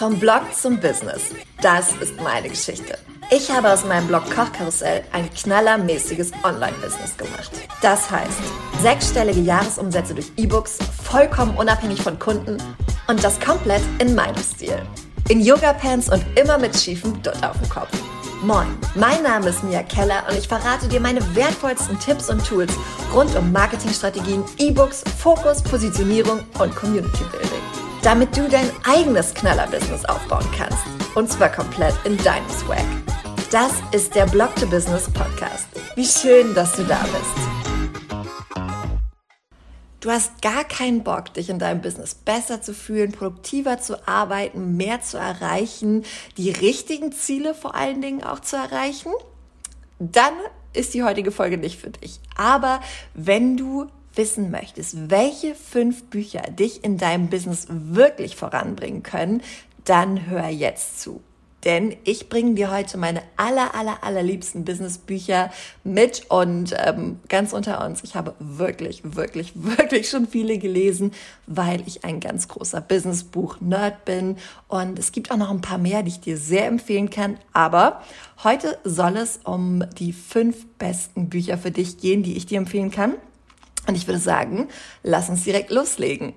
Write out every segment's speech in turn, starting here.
Vom Blog zum Business. Das ist meine Geschichte. Ich habe aus meinem Blog Kochkarussell ein knallermäßiges Online-Business gemacht. Das heißt, sechsstellige Jahresumsätze durch E-Books, vollkommen unabhängig von Kunden und das komplett in meinem Stil. In Yoga-Pants und immer mit schiefem Dutt auf dem Kopf. Moin, mein Name ist Mia Keller und ich verrate dir meine wertvollsten Tipps und Tools rund um Marketingstrategien, E-Books, Fokus, Positionierung und Community Building damit du dein eigenes Knaller-Business aufbauen kannst. Und zwar komplett in deinem Swag. Das ist der Blog to Business Podcast. Wie schön, dass du da bist. Du hast gar keinen Bock, dich in deinem Business besser zu fühlen, produktiver zu arbeiten, mehr zu erreichen, die richtigen Ziele vor allen Dingen auch zu erreichen? Dann ist die heutige Folge nicht für dich. Aber wenn du wissen möchtest, welche fünf Bücher dich in deinem Business wirklich voranbringen können, dann hör jetzt zu. Denn ich bringe dir heute meine aller, aller, allerliebsten Businessbücher mit und ähm, ganz unter uns, ich habe wirklich, wirklich, wirklich schon viele gelesen, weil ich ein ganz großer Businessbuch-Nerd bin. Und es gibt auch noch ein paar mehr, die ich dir sehr empfehlen kann. Aber heute soll es um die fünf besten Bücher für dich gehen, die ich dir empfehlen kann. Und ich würde sagen, lass uns direkt loslegen.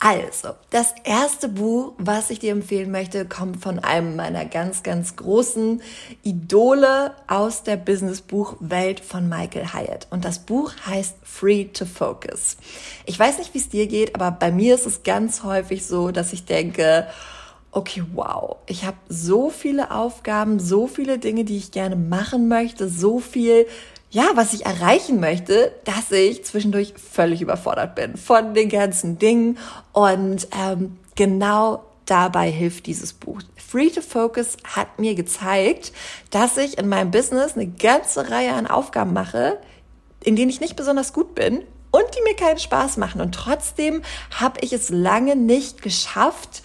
Also, das erste Buch, was ich dir empfehlen möchte, kommt von einem meiner ganz, ganz großen Idole aus der Businessbuchwelt von Michael Hyatt. Und das Buch heißt Free to Focus. Ich weiß nicht, wie es dir geht, aber bei mir ist es ganz häufig so, dass ich denke, okay, wow, ich habe so viele Aufgaben, so viele Dinge, die ich gerne machen möchte, so viel ja, was ich erreichen möchte, dass ich zwischendurch völlig überfordert bin von den ganzen Dingen. Und ähm, genau dabei hilft dieses Buch. Free to Focus hat mir gezeigt, dass ich in meinem Business eine ganze Reihe an Aufgaben mache, in denen ich nicht besonders gut bin und die mir keinen Spaß machen. Und trotzdem habe ich es lange nicht geschafft,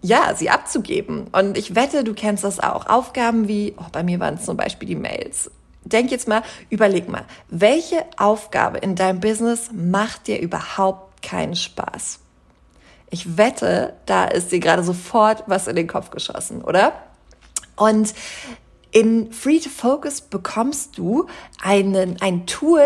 ja, sie abzugeben. Und ich wette, du kennst das auch. Aufgaben wie, oh, bei mir waren es zum Beispiel die Mails denk jetzt mal, überleg mal, welche Aufgabe in deinem Business macht dir überhaupt keinen Spaß? Ich wette, da ist dir gerade sofort was in den Kopf geschossen, oder? Und in Free to Focus bekommst du einen, ein Tool,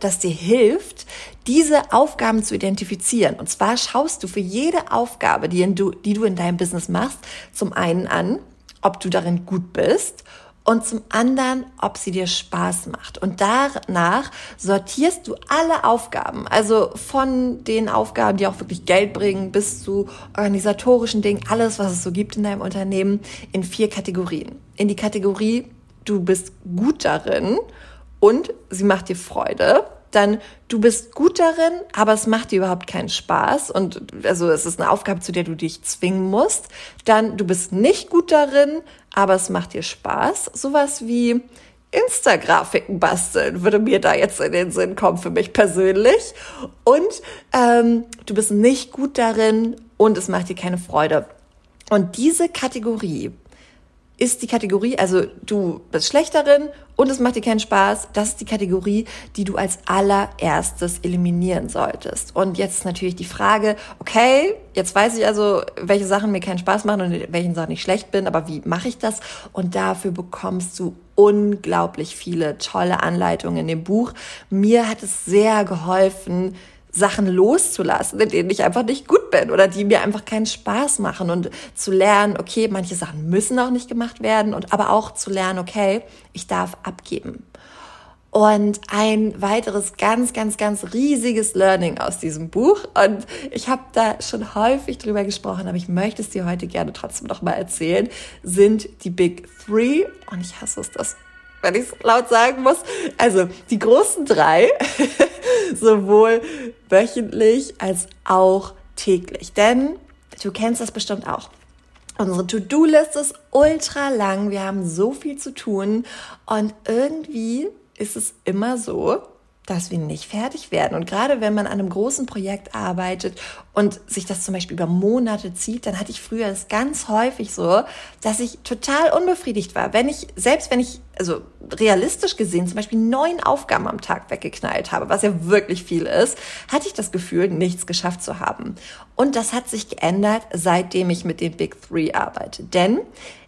das dir hilft, diese Aufgaben zu identifizieren. Und zwar schaust du für jede Aufgabe, die, du, die du in deinem Business machst, zum einen an, ob du darin gut bist und zum anderen, ob sie dir Spaß macht. Und danach sortierst du alle Aufgaben, also von den Aufgaben, die auch wirklich Geld bringen, bis zu organisatorischen Dingen, alles, was es so gibt in deinem Unternehmen, in vier Kategorien. In die Kategorie, du bist gut darin und sie macht dir Freude dann du bist gut darin, aber es macht dir überhaupt keinen Spaß und also es ist eine Aufgabe, zu der du dich zwingen musst. Dann du bist nicht gut darin, aber es macht dir Spaß. Sowas wie Insta-Grafiken basteln würde mir da jetzt in den Sinn kommen für mich persönlich. Und ähm, du bist nicht gut darin und es macht dir keine Freude. Und diese Kategorie ist die Kategorie, also du bist schlechterin und es macht dir keinen Spaß, das ist die Kategorie, die du als allererstes eliminieren solltest. Und jetzt ist natürlich die Frage, okay, jetzt weiß ich also, welche Sachen mir keinen Spaß machen und in welchen Sachen ich schlecht bin, aber wie mache ich das? Und dafür bekommst du unglaublich viele tolle Anleitungen in dem Buch. Mir hat es sehr geholfen, Sachen loszulassen, in denen ich einfach nicht gut bin oder die mir einfach keinen Spaß machen und zu lernen, okay, manche Sachen müssen auch nicht gemacht werden und aber auch zu lernen, okay, ich darf abgeben. Und ein weiteres ganz, ganz, ganz riesiges Learning aus diesem Buch. Und ich habe da schon häufig drüber gesprochen, aber ich möchte es dir heute gerne trotzdem noch mal erzählen, sind die Big Three. Und ich hasse es, das wenn ich es laut sagen muss. Also die großen drei, sowohl wöchentlich als auch täglich. Denn du kennst das bestimmt auch. Unsere To-Do-Liste ist ultra lang. Wir haben so viel zu tun. Und irgendwie ist es immer so, dass wir nicht fertig werden. Und gerade wenn man an einem großen Projekt arbeitet und sich das zum Beispiel über Monate zieht, dann hatte ich früher es ganz häufig so, dass ich total unbefriedigt war. Wenn ich, selbst wenn ich, also realistisch gesehen, zum Beispiel neun Aufgaben am Tag weggeknallt habe, was ja wirklich viel ist, hatte ich das Gefühl, nichts geschafft zu haben. Und das hat sich geändert, seitdem ich mit den Big Three arbeite. Denn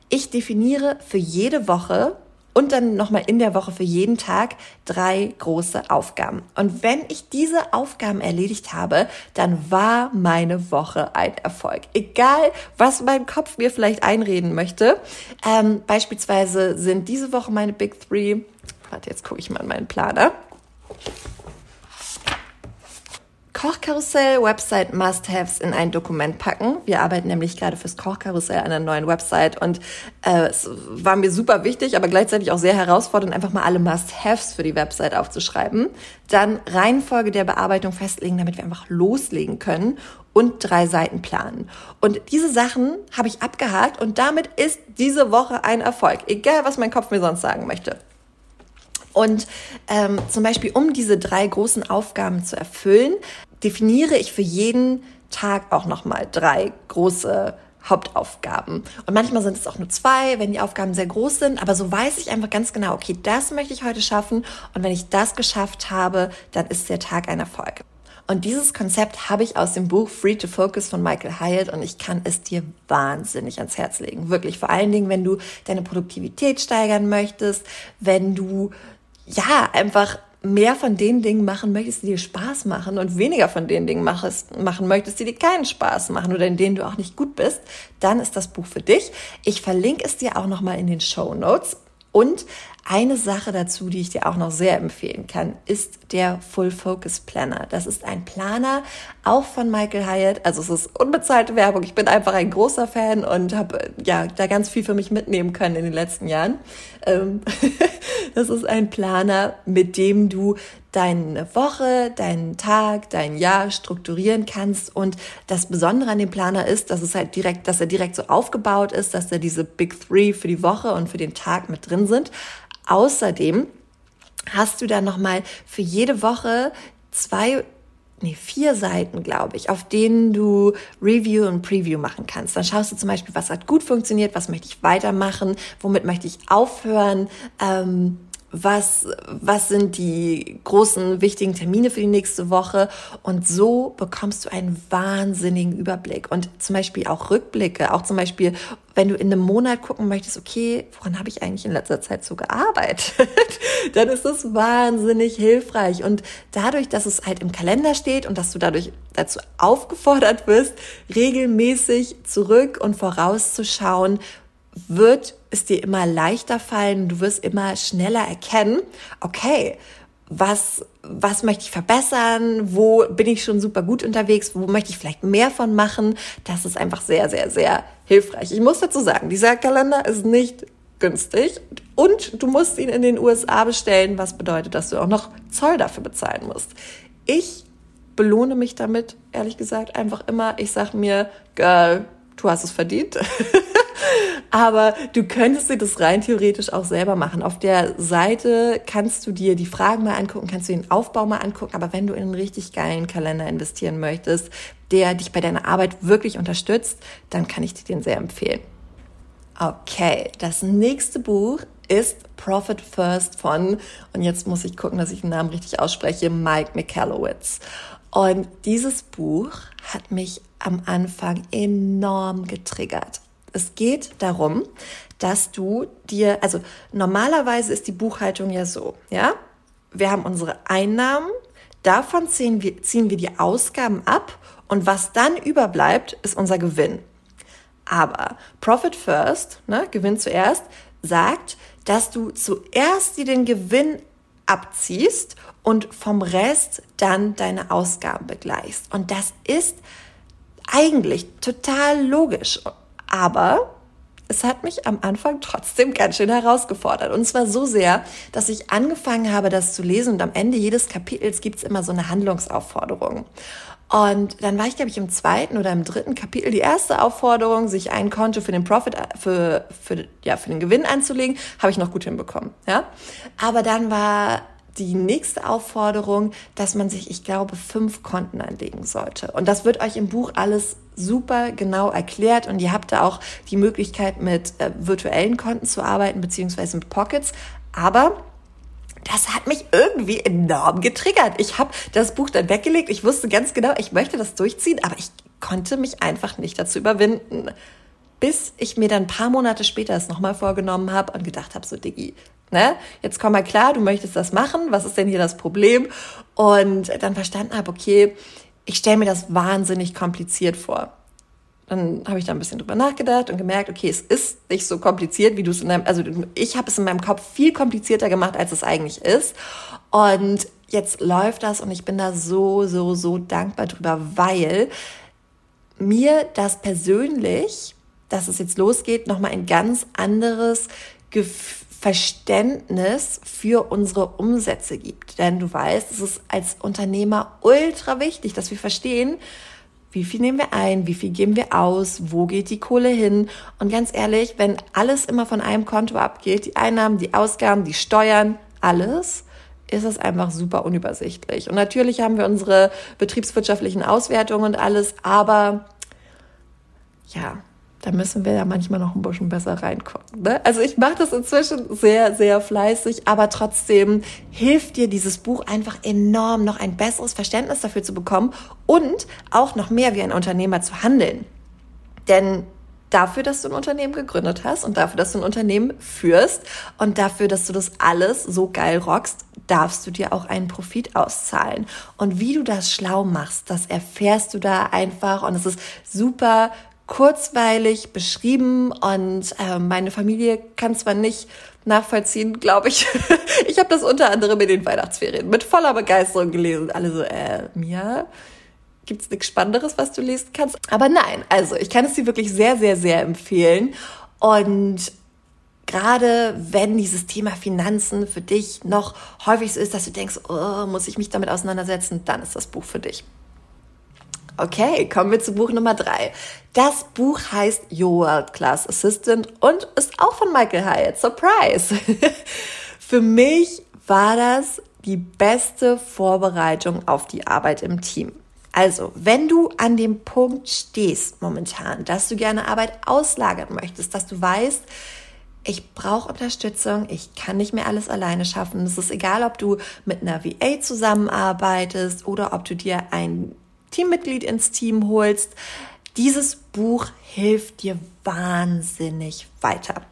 ich definiere für jede Woche und dann nochmal in der Woche für jeden Tag drei große Aufgaben. Und wenn ich diese Aufgaben erledigt habe, dann war meine Woche ein Erfolg. Egal, was mein Kopf mir vielleicht einreden möchte. Ähm, beispielsweise sind diese Woche meine Big Three. Warte, jetzt gucke ich mal in meinen Planer. Kochkarussell Website Must-Haves in ein Dokument packen. Wir arbeiten nämlich gerade fürs Kochkarussell an einer neuen Website und äh, es war mir super wichtig, aber gleichzeitig auch sehr herausfordernd, einfach mal alle Must-Haves für die Website aufzuschreiben. Dann Reihenfolge der Bearbeitung festlegen, damit wir einfach loslegen können und drei Seiten planen. Und diese Sachen habe ich abgehakt und damit ist diese Woche ein Erfolg, egal was mein Kopf mir sonst sagen möchte. Und ähm, zum Beispiel, um diese drei großen Aufgaben zu erfüllen, definiere ich für jeden Tag auch nochmal drei große Hauptaufgaben. Und manchmal sind es auch nur zwei, wenn die Aufgaben sehr groß sind. Aber so weiß ich einfach ganz genau, okay, das möchte ich heute schaffen. Und wenn ich das geschafft habe, dann ist der Tag ein Erfolg. Und dieses Konzept habe ich aus dem Buch Free to Focus von Michael Hyatt und ich kann es dir wahnsinnig ans Herz legen. Wirklich. Vor allen Dingen, wenn du deine Produktivität steigern möchtest, wenn du ja einfach mehr von den Dingen machen möchtest, die dir Spaß machen und weniger von den Dingen machst, machen möchtest, die dir keinen Spaß machen oder in denen du auch nicht gut bist, dann ist das Buch für dich. Ich verlinke es dir auch nochmal in den Show Notes. Und eine Sache dazu, die ich dir auch noch sehr empfehlen kann, ist der Full Focus Planner. Das ist ein Planer, auch von Michael Hyatt. Also es ist unbezahlte Werbung. Ich bin einfach ein großer Fan und habe ja da ganz viel für mich mitnehmen können in den letzten Jahren. Ähm, das ist ein Planer, mit dem du deine Woche, deinen Tag, dein Jahr strukturieren kannst. Und das Besondere an dem Planer ist, dass es halt direkt, dass er direkt so aufgebaut ist, dass da diese Big Three für die Woche und für den Tag mit drin sind. Außerdem hast du dann nochmal für jede Woche zwei nee, vier Seiten, glaube ich, auf denen du Review und Preview machen kannst. Dann schaust du zum Beispiel, was hat gut funktioniert, was möchte ich weitermachen, womit möchte ich aufhören, ähm, was, was sind die großen, wichtigen Termine für die nächste Woche. Und so bekommst du einen wahnsinnigen Überblick. Und zum Beispiel auch Rückblicke, auch zum Beispiel, wenn du in einem Monat gucken möchtest, okay, woran habe ich eigentlich in letzter Zeit so gearbeitet, dann ist das wahnsinnig hilfreich. Und dadurch, dass es halt im Kalender steht und dass du dadurch dazu aufgefordert wirst, regelmäßig zurück und vorauszuschauen, wird es dir immer leichter fallen, du wirst immer schneller erkennen, okay, was, was möchte ich verbessern, wo bin ich schon super gut unterwegs, wo möchte ich vielleicht mehr von machen. Das ist einfach sehr, sehr, sehr hilfreich. Ich muss dazu sagen, dieser Kalender ist nicht günstig und du musst ihn in den USA bestellen, was bedeutet, dass du auch noch Zoll dafür bezahlen musst. Ich belohne mich damit, ehrlich gesagt, einfach immer. Ich sag mir, Girl, du hast es verdient. Aber du könntest dir das rein theoretisch auch selber machen. Auf der Seite kannst du dir die Fragen mal angucken, kannst du den Aufbau mal angucken. Aber wenn du in einen richtig geilen Kalender investieren möchtest, der dich bei deiner Arbeit wirklich unterstützt, dann kann ich dir den sehr empfehlen. Okay, das nächste Buch ist Profit First von, und jetzt muss ich gucken, dass ich den Namen richtig ausspreche, Mike Michalowicz. Und dieses Buch hat mich am Anfang enorm getriggert. Es geht darum, dass du dir, also normalerweise ist die Buchhaltung ja so, ja? Wir haben unsere Einnahmen, davon ziehen wir, ziehen wir die Ausgaben ab und was dann überbleibt, ist unser Gewinn. Aber Profit First, ne, Gewinn zuerst, sagt, dass du zuerst dir den Gewinn abziehst und vom Rest dann deine Ausgaben begleichst. Und das ist eigentlich total logisch. Aber es hat mich am Anfang trotzdem ganz schön herausgefordert. Und zwar so sehr, dass ich angefangen habe, das zu lesen und am Ende jedes Kapitels gibt es immer so eine Handlungsaufforderung. Und dann war ich, glaube ich, im zweiten oder im dritten Kapitel die erste Aufforderung, sich ein Konto für den Profit, für, für, ja, für den Gewinn anzulegen, habe ich noch gut hinbekommen, ja. Aber dann war die nächste Aufforderung, dass man sich, ich glaube, fünf Konten anlegen sollte. Und das wird euch im Buch alles super genau erklärt und ihr habt da auch die Möglichkeit, mit äh, virtuellen Konten zu arbeiten, beziehungsweise mit Pockets. Aber das hat mich irgendwie enorm getriggert. Ich habe das Buch dann weggelegt. Ich wusste ganz genau, ich möchte das durchziehen, aber ich konnte mich einfach nicht dazu überwinden. Bis ich mir dann ein paar Monate später es nochmal vorgenommen habe und gedacht habe, so Diggi, ne, jetzt komm mal klar, du möchtest das machen, was ist denn hier das Problem? Und dann verstanden habe, okay, ich stelle mir das wahnsinnig kompliziert vor. Dann habe ich da ein bisschen drüber nachgedacht und gemerkt, okay, es ist nicht so kompliziert, wie du es in deinem, also ich habe es in meinem Kopf viel komplizierter gemacht, als es eigentlich ist. Und jetzt läuft das und ich bin da so, so, so dankbar drüber, weil mir das persönlich, dass es jetzt losgeht, nochmal ein ganz anderes Verständnis für unsere Umsätze gibt. Denn du weißt, es ist als Unternehmer ultra wichtig, dass wir verstehen, wie viel nehmen wir ein, wie viel geben wir aus, wo geht die Kohle hin. Und ganz ehrlich, wenn alles immer von einem Konto abgeht, die Einnahmen, die Ausgaben, die Steuern, alles, ist es einfach super unübersichtlich. Und natürlich haben wir unsere betriebswirtschaftlichen Auswertungen und alles, aber ja, da müssen wir ja manchmal noch ein bisschen besser reingucken. Ne? Also ich mache das inzwischen sehr, sehr fleißig, aber trotzdem hilft dir dieses Buch einfach enorm, noch ein besseres Verständnis dafür zu bekommen und auch noch mehr wie ein Unternehmer zu handeln. Denn dafür, dass du ein Unternehmen gegründet hast und dafür, dass du ein Unternehmen führst und dafür, dass du das alles so geil rockst, darfst du dir auch einen Profit auszahlen. Und wie du das schlau machst, das erfährst du da einfach und es ist super kurzweilig beschrieben und äh, meine Familie kann zwar nicht nachvollziehen, glaube ich. ich habe das unter anderem in den Weihnachtsferien mit voller Begeisterung gelesen. Alle so, äh, Mia, gibt's nichts Spannenderes, was du lesen kannst? Aber nein, also ich kann es dir wirklich sehr, sehr, sehr empfehlen. Und gerade wenn dieses Thema Finanzen für dich noch häufig so ist, dass du denkst, oh, muss ich mich damit auseinandersetzen, dann ist das Buch für dich. Okay, kommen wir zu Buch Nummer drei. Das Buch heißt Your World Class Assistant und ist auch von Michael Hyatt. Surprise! Für mich war das die beste Vorbereitung auf die Arbeit im Team. Also, wenn du an dem Punkt stehst momentan, dass du gerne Arbeit auslagern möchtest, dass du weißt, ich brauche Unterstützung, ich kann nicht mehr alles alleine schaffen. Es ist egal, ob du mit einer VA zusammenarbeitest oder ob du dir ein Teammitglied ins Team holst. Dieses Buch hilft dir wahnsinnig weiter.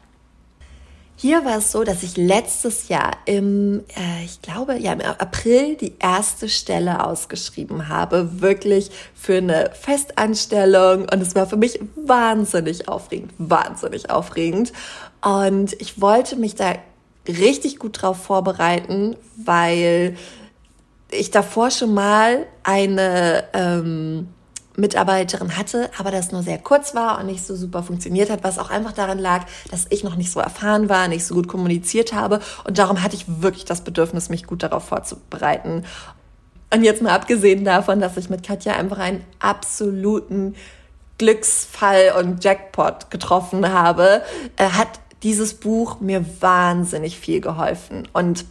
Hier war es so, dass ich letztes Jahr im, äh, ich glaube, ja, im April die erste Stelle ausgeschrieben habe, wirklich für eine Festanstellung. Und es war für mich wahnsinnig aufregend, wahnsinnig aufregend. Und ich wollte mich da richtig gut drauf vorbereiten, weil ich davor schon mal eine ähm, Mitarbeiterin hatte, aber das nur sehr kurz war und nicht so super funktioniert hat, was auch einfach daran lag, dass ich noch nicht so erfahren war, nicht so gut kommuniziert habe und darum hatte ich wirklich das Bedürfnis, mich gut darauf vorzubereiten. Und jetzt mal abgesehen davon, dass ich mit Katja einfach einen absoluten Glücksfall und Jackpot getroffen habe, äh, hat dieses Buch mir wahnsinnig viel geholfen. Und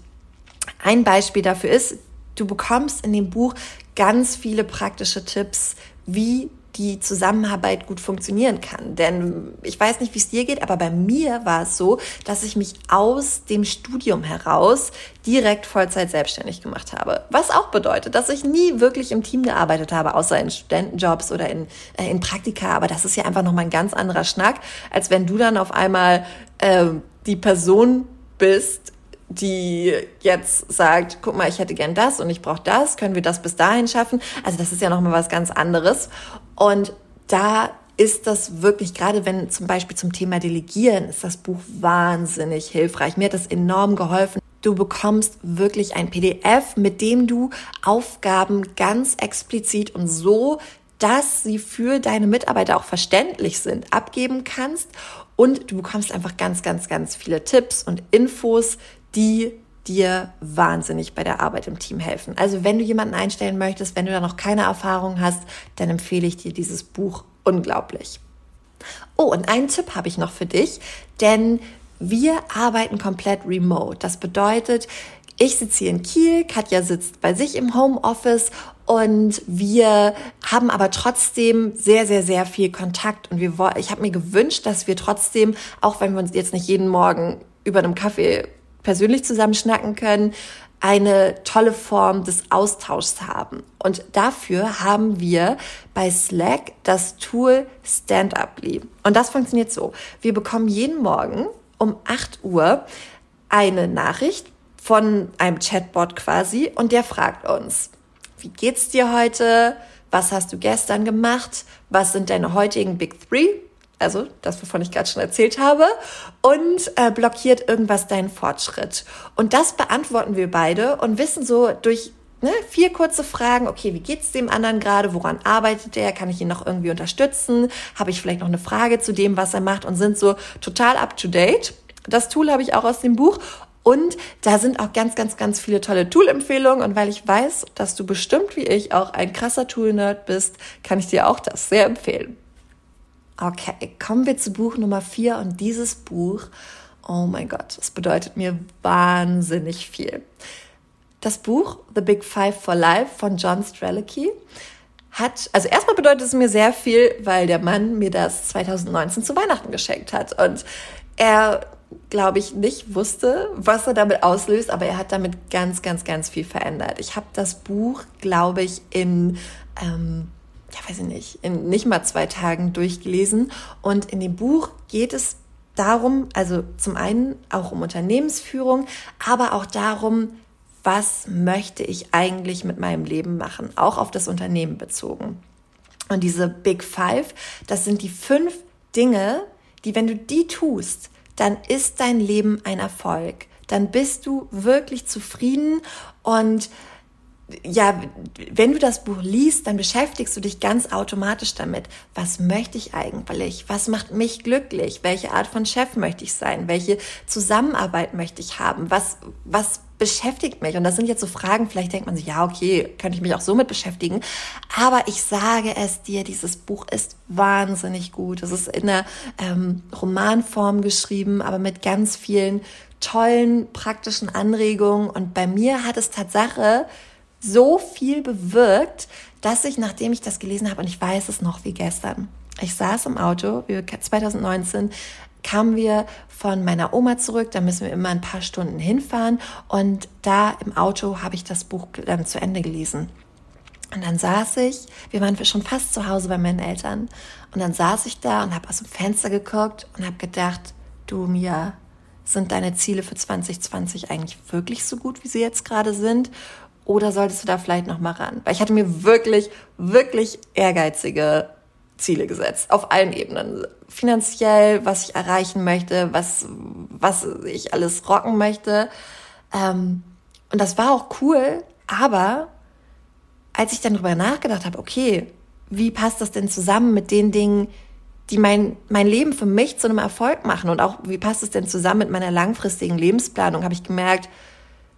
ein Beispiel dafür ist, Du bekommst in dem Buch ganz viele praktische Tipps, wie die Zusammenarbeit gut funktionieren kann. Denn ich weiß nicht, wie es dir geht, aber bei mir war es so, dass ich mich aus dem Studium heraus direkt Vollzeit selbstständig gemacht habe. Was auch bedeutet, dass ich nie wirklich im Team gearbeitet habe, außer in Studentenjobs oder in, äh, in Praktika. Aber das ist ja einfach nochmal ein ganz anderer Schnack, als wenn du dann auf einmal äh, die Person bist, die jetzt sagt, guck mal, ich hätte gern das und ich brauche das, können wir das bis dahin schaffen? Also das ist ja nochmal was ganz anderes. Und da ist das wirklich, gerade wenn zum Beispiel zum Thema Delegieren, ist das Buch wahnsinnig hilfreich. Mir hat das enorm geholfen. Du bekommst wirklich ein PDF, mit dem du Aufgaben ganz explizit und so, dass sie für deine Mitarbeiter auch verständlich sind, abgeben kannst. Und du bekommst einfach ganz, ganz, ganz viele Tipps und Infos, die dir wahnsinnig bei der Arbeit im Team helfen. Also wenn du jemanden einstellen möchtest, wenn du da noch keine Erfahrung hast, dann empfehle ich dir dieses Buch unglaublich. Oh, und einen Tipp habe ich noch für dich, denn wir arbeiten komplett remote. Das bedeutet, ich sitze hier in Kiel, Katja sitzt bei sich im Homeoffice und wir haben aber trotzdem sehr, sehr, sehr viel Kontakt. Und wir, ich habe mir gewünscht, dass wir trotzdem, auch wenn wir uns jetzt nicht jeden Morgen über einem Kaffee persönlich zusammenschnacken können, eine tolle Form des Austauschs haben. Und dafür haben wir bei Slack das Tool Stand-Uply. Und das funktioniert so. Wir bekommen jeden Morgen um 8 Uhr eine Nachricht von einem Chatbot quasi und der fragt uns, wie geht's dir heute? Was hast du gestern gemacht? Was sind deine heutigen Big Three? Also das, wovon ich gerade schon erzählt habe. Und äh, blockiert irgendwas deinen Fortschritt. Und das beantworten wir beide und wissen so durch ne, vier kurze Fragen, okay, wie geht's dem anderen gerade? Woran arbeitet er? Kann ich ihn noch irgendwie unterstützen? Habe ich vielleicht noch eine Frage zu dem, was er macht? Und sind so total up to date. Das Tool habe ich auch aus dem Buch und da sind auch ganz, ganz, ganz viele tolle Tool-Empfehlungen. Und weil ich weiß, dass du bestimmt wie ich auch ein krasser Tool-Nerd bist, kann ich dir auch das sehr empfehlen. Okay, kommen wir zu Buch Nummer vier und dieses Buch, oh mein Gott, es bedeutet mir wahnsinnig viel. Das Buch The Big Five for Life von John Strelicky hat, also erstmal bedeutet es mir sehr viel, weil der Mann mir das 2019 zu Weihnachten geschenkt hat und er glaube ich, nicht wusste, was er damit auslöst, aber er hat damit ganz, ganz, ganz viel verändert. Ich habe das Buch, glaube ich, in, ähm, ja, weiß ich nicht, in nicht mal zwei Tagen durchgelesen. Und in dem Buch geht es darum, also zum einen auch um Unternehmensführung, aber auch darum, was möchte ich eigentlich mit meinem Leben machen, auch auf das Unternehmen bezogen. Und diese Big Five, das sind die fünf Dinge, die, wenn du die tust, dann ist dein Leben ein Erfolg. Dann bist du wirklich zufrieden und ja, wenn du das Buch liest, dann beschäftigst du dich ganz automatisch damit. Was möchte ich eigentlich? Was macht mich glücklich? Welche Art von Chef möchte ich sein? Welche Zusammenarbeit möchte ich haben? Was, was beschäftigt mich? Und das sind jetzt so Fragen, vielleicht denkt man sich, ja, okay, könnte ich mich auch so mit beschäftigen. Aber ich sage es dir, dieses Buch ist wahnsinnig gut. Es ist in der ähm, Romanform geschrieben, aber mit ganz vielen tollen, praktischen Anregungen. Und bei mir hat es Tatsache so viel bewirkt, dass ich, nachdem ich das gelesen habe, und ich weiß es noch wie gestern, ich saß im Auto, 2019, kamen wir von meiner Oma zurück, da müssen wir immer ein paar Stunden hinfahren und da im Auto habe ich das Buch dann zu Ende gelesen. Und dann saß ich, wir waren schon fast zu Hause bei meinen Eltern und dann saß ich da und habe aus dem Fenster geguckt und habe gedacht, du Mia, sind deine Ziele für 2020 eigentlich wirklich so gut, wie sie jetzt gerade sind? Oder solltest du da vielleicht noch mal ran? Weil ich hatte mir wirklich, wirklich ehrgeizige Ziele gesetzt. Auf allen Ebenen. Finanziell, was ich erreichen möchte, was, was ich alles rocken möchte. Ähm, und das war auch cool. Aber als ich dann drüber nachgedacht habe, okay, wie passt das denn zusammen mit den Dingen, die mein, mein Leben für mich zu einem Erfolg machen? Und auch, wie passt es denn zusammen mit meiner langfristigen Lebensplanung? Habe ich gemerkt,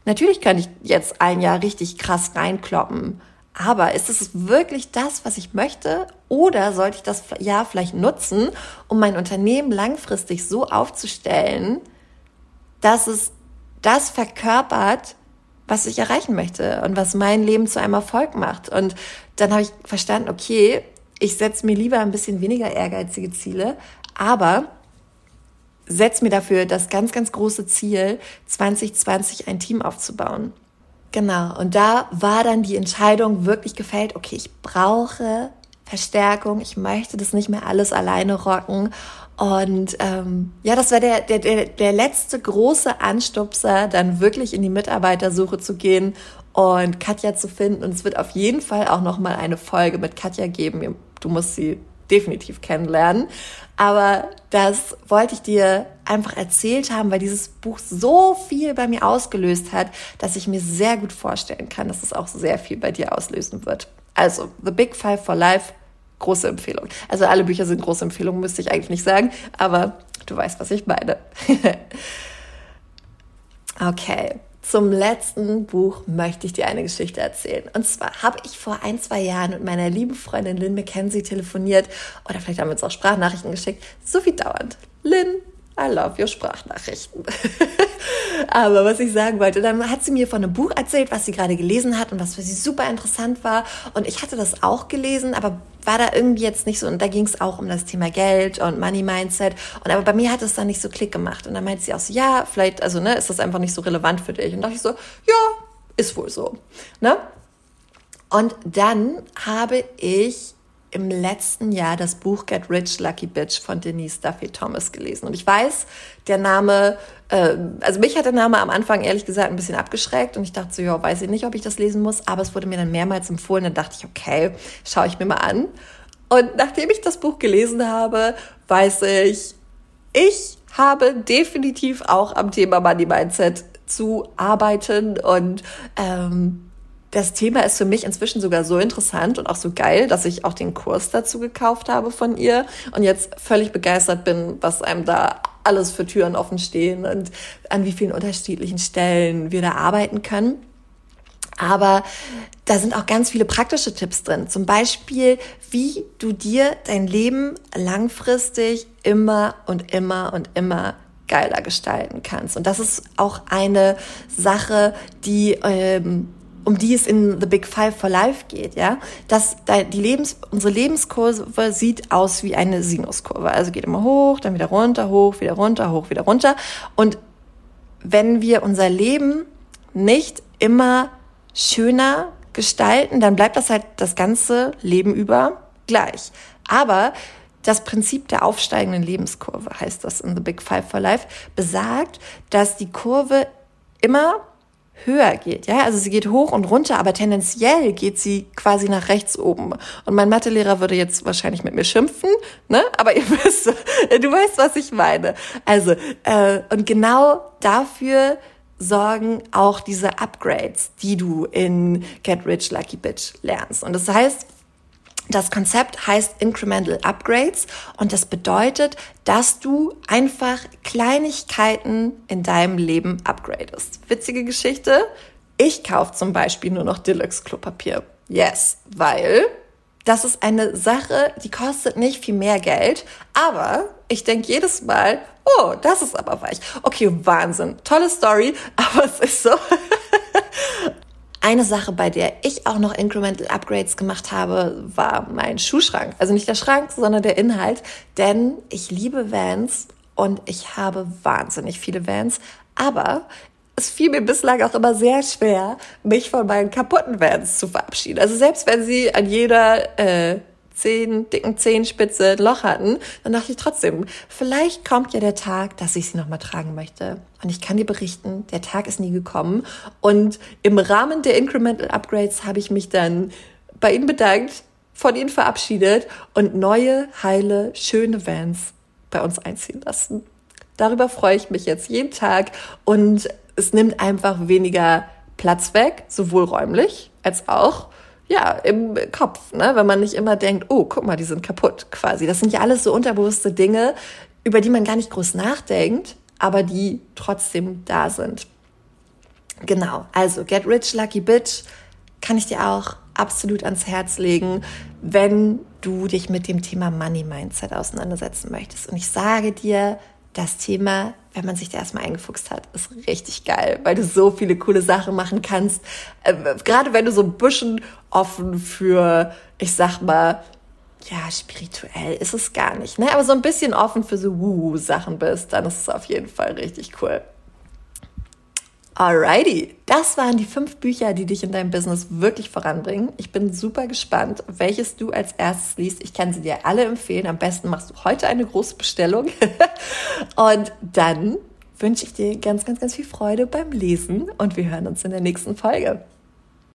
Natürlich kann ich jetzt ein Jahr richtig krass reinkloppen. Aber ist es wirklich das, was ich möchte? Oder sollte ich das Jahr vielleicht nutzen, um mein Unternehmen langfristig so aufzustellen, dass es das verkörpert, was ich erreichen möchte und was mein Leben zu einem Erfolg macht? Und dann habe ich verstanden, okay, ich setze mir lieber ein bisschen weniger ehrgeizige Ziele, aber setze mir dafür das ganz, ganz große Ziel, 2020 ein Team aufzubauen. Genau, und da war dann die Entscheidung wirklich gefällt, okay, ich brauche Verstärkung, ich möchte das nicht mehr alles alleine rocken. Und ähm, ja, das war der, der, der, der letzte große Anstupser, dann wirklich in die Mitarbeitersuche zu gehen und Katja zu finden. Und es wird auf jeden Fall auch nochmal eine Folge mit Katja geben. Du musst sie definitiv kennenlernen. Aber das wollte ich dir einfach erzählt haben, weil dieses Buch so viel bei mir ausgelöst hat, dass ich mir sehr gut vorstellen kann, dass es auch sehr viel bei dir auslösen wird. Also, The Big Five for Life, große Empfehlung. Also alle Bücher sind große Empfehlungen, müsste ich eigentlich nicht sagen, aber du weißt, was ich meine. okay. Zum letzten Buch möchte ich dir eine Geschichte erzählen. Und zwar habe ich vor ein, zwei Jahren mit meiner lieben Freundin Lynn McKenzie telefoniert oder vielleicht haben wir uns auch Sprachnachrichten geschickt, so wie dauernd. Lynn, I love your Sprachnachrichten. Aber was ich sagen wollte, dann hat sie mir von einem Buch erzählt, was sie gerade gelesen hat und was für sie super interessant war. Und ich hatte das auch gelesen, aber war da irgendwie jetzt nicht so. Und da ging es auch um das Thema Geld und Money Mindset. Und aber bei mir hat es dann nicht so Klick gemacht. Und dann meinte sie auch so, ja, vielleicht, also ne, ist das einfach nicht so relevant für dich. Und dachte ich so, ja, ist wohl so. Ne? Und dann habe ich im letzten Jahr das Buch Get Rich Lucky Bitch von Denise Duffy Thomas gelesen. Und ich weiß, der Name, äh, also mich hat der Name am Anfang ehrlich gesagt ein bisschen abgeschreckt und ich dachte so, ja, weiß ich nicht, ob ich das lesen muss, aber es wurde mir dann mehrmals empfohlen. Dann dachte ich, okay, schaue ich mir mal an. Und nachdem ich das Buch gelesen habe, weiß ich, ich habe definitiv auch am Thema Money Mindset zu arbeiten und ähm, das Thema ist für mich inzwischen sogar so interessant und auch so geil, dass ich auch den Kurs dazu gekauft habe von ihr und jetzt völlig begeistert bin, was einem da alles für Türen offen stehen und an wie vielen unterschiedlichen Stellen wir da arbeiten können. Aber da sind auch ganz viele praktische Tipps drin. Zum Beispiel, wie du dir dein Leben langfristig immer und immer und immer geiler gestalten kannst. Und das ist auch eine Sache, die ähm, um die es in The Big Five for Life geht, ja, dass die Lebens, unsere Lebenskurve sieht aus wie eine Sinuskurve. Also geht immer hoch, dann wieder runter, hoch, wieder runter, hoch, wieder runter. Und wenn wir unser Leben nicht immer schöner gestalten, dann bleibt das halt das ganze Leben über gleich. Aber das Prinzip der aufsteigenden Lebenskurve, heißt das in The Big Five for Life, besagt, dass die Kurve immer höher geht. Ja, also sie geht hoch und runter, aber tendenziell geht sie quasi nach rechts oben. Und mein Mathelehrer würde jetzt wahrscheinlich mit mir schimpfen, ne? Aber ihr wisst, du weißt, was ich meine. Also äh, und genau dafür sorgen auch diese Upgrades, die du in Get Rich Lucky Bitch lernst. Und das heißt, das Konzept heißt Incremental Upgrades und das bedeutet, dass du einfach Kleinigkeiten in deinem Leben upgradest. Witzige Geschichte. Ich kaufe zum Beispiel nur noch Deluxe Klopapier. Yes, weil das ist eine Sache, die kostet nicht viel mehr Geld, aber ich denke jedes Mal, oh, das ist aber weich. Okay, Wahnsinn. Tolle Story, aber es ist so. Eine Sache, bei der ich auch noch Incremental Upgrades gemacht habe, war mein Schuhschrank. Also nicht der Schrank, sondern der Inhalt. Denn ich liebe Vans und ich habe wahnsinnig viele Vans. Aber es fiel mir bislang auch immer sehr schwer, mich von meinen kaputten Vans zu verabschieden. Also selbst wenn sie an jeder äh, zehn, dicken Zehenspitze ein Loch hatten, dann dachte ich trotzdem, vielleicht kommt ja der Tag, dass ich sie nochmal tragen möchte. Und ich kann dir berichten, der Tag ist nie gekommen. Und im Rahmen der Incremental Upgrades habe ich mich dann bei ihnen bedankt, von ihnen verabschiedet und neue, heile, schöne Vans bei uns einziehen lassen. Darüber freue ich mich jetzt jeden Tag und es nimmt einfach weniger Platz weg, sowohl räumlich als auch ja, im Kopf, ne? wenn man nicht immer denkt, oh, guck mal, die sind kaputt quasi. Das sind ja alles so unterbewusste Dinge, über die man gar nicht groß nachdenkt, aber die trotzdem da sind. Genau, also Get Rich Lucky Bitch kann ich dir auch absolut ans Herz legen, wenn du dich mit dem Thema Money Mindset auseinandersetzen möchtest. Und ich sage dir, das Thema, wenn man sich da erstmal eingefuchst hat, ist richtig geil, weil du so viele coole Sachen machen kannst. Äh, gerade wenn du so ein bisschen offen für, ich sag mal, ja, spirituell ist es gar nicht, ne? Aber so ein bisschen offen für so Woo-Sachen bist, dann ist es auf jeden Fall richtig cool. Alrighty, das waren die fünf Bücher, die dich in deinem Business wirklich voranbringen. Ich bin super gespannt, welches du als erstes liest. Ich kann sie dir alle empfehlen. Am besten machst du heute eine große Bestellung. und dann wünsche ich dir ganz, ganz, ganz viel Freude beim Lesen und wir hören uns in der nächsten Folge.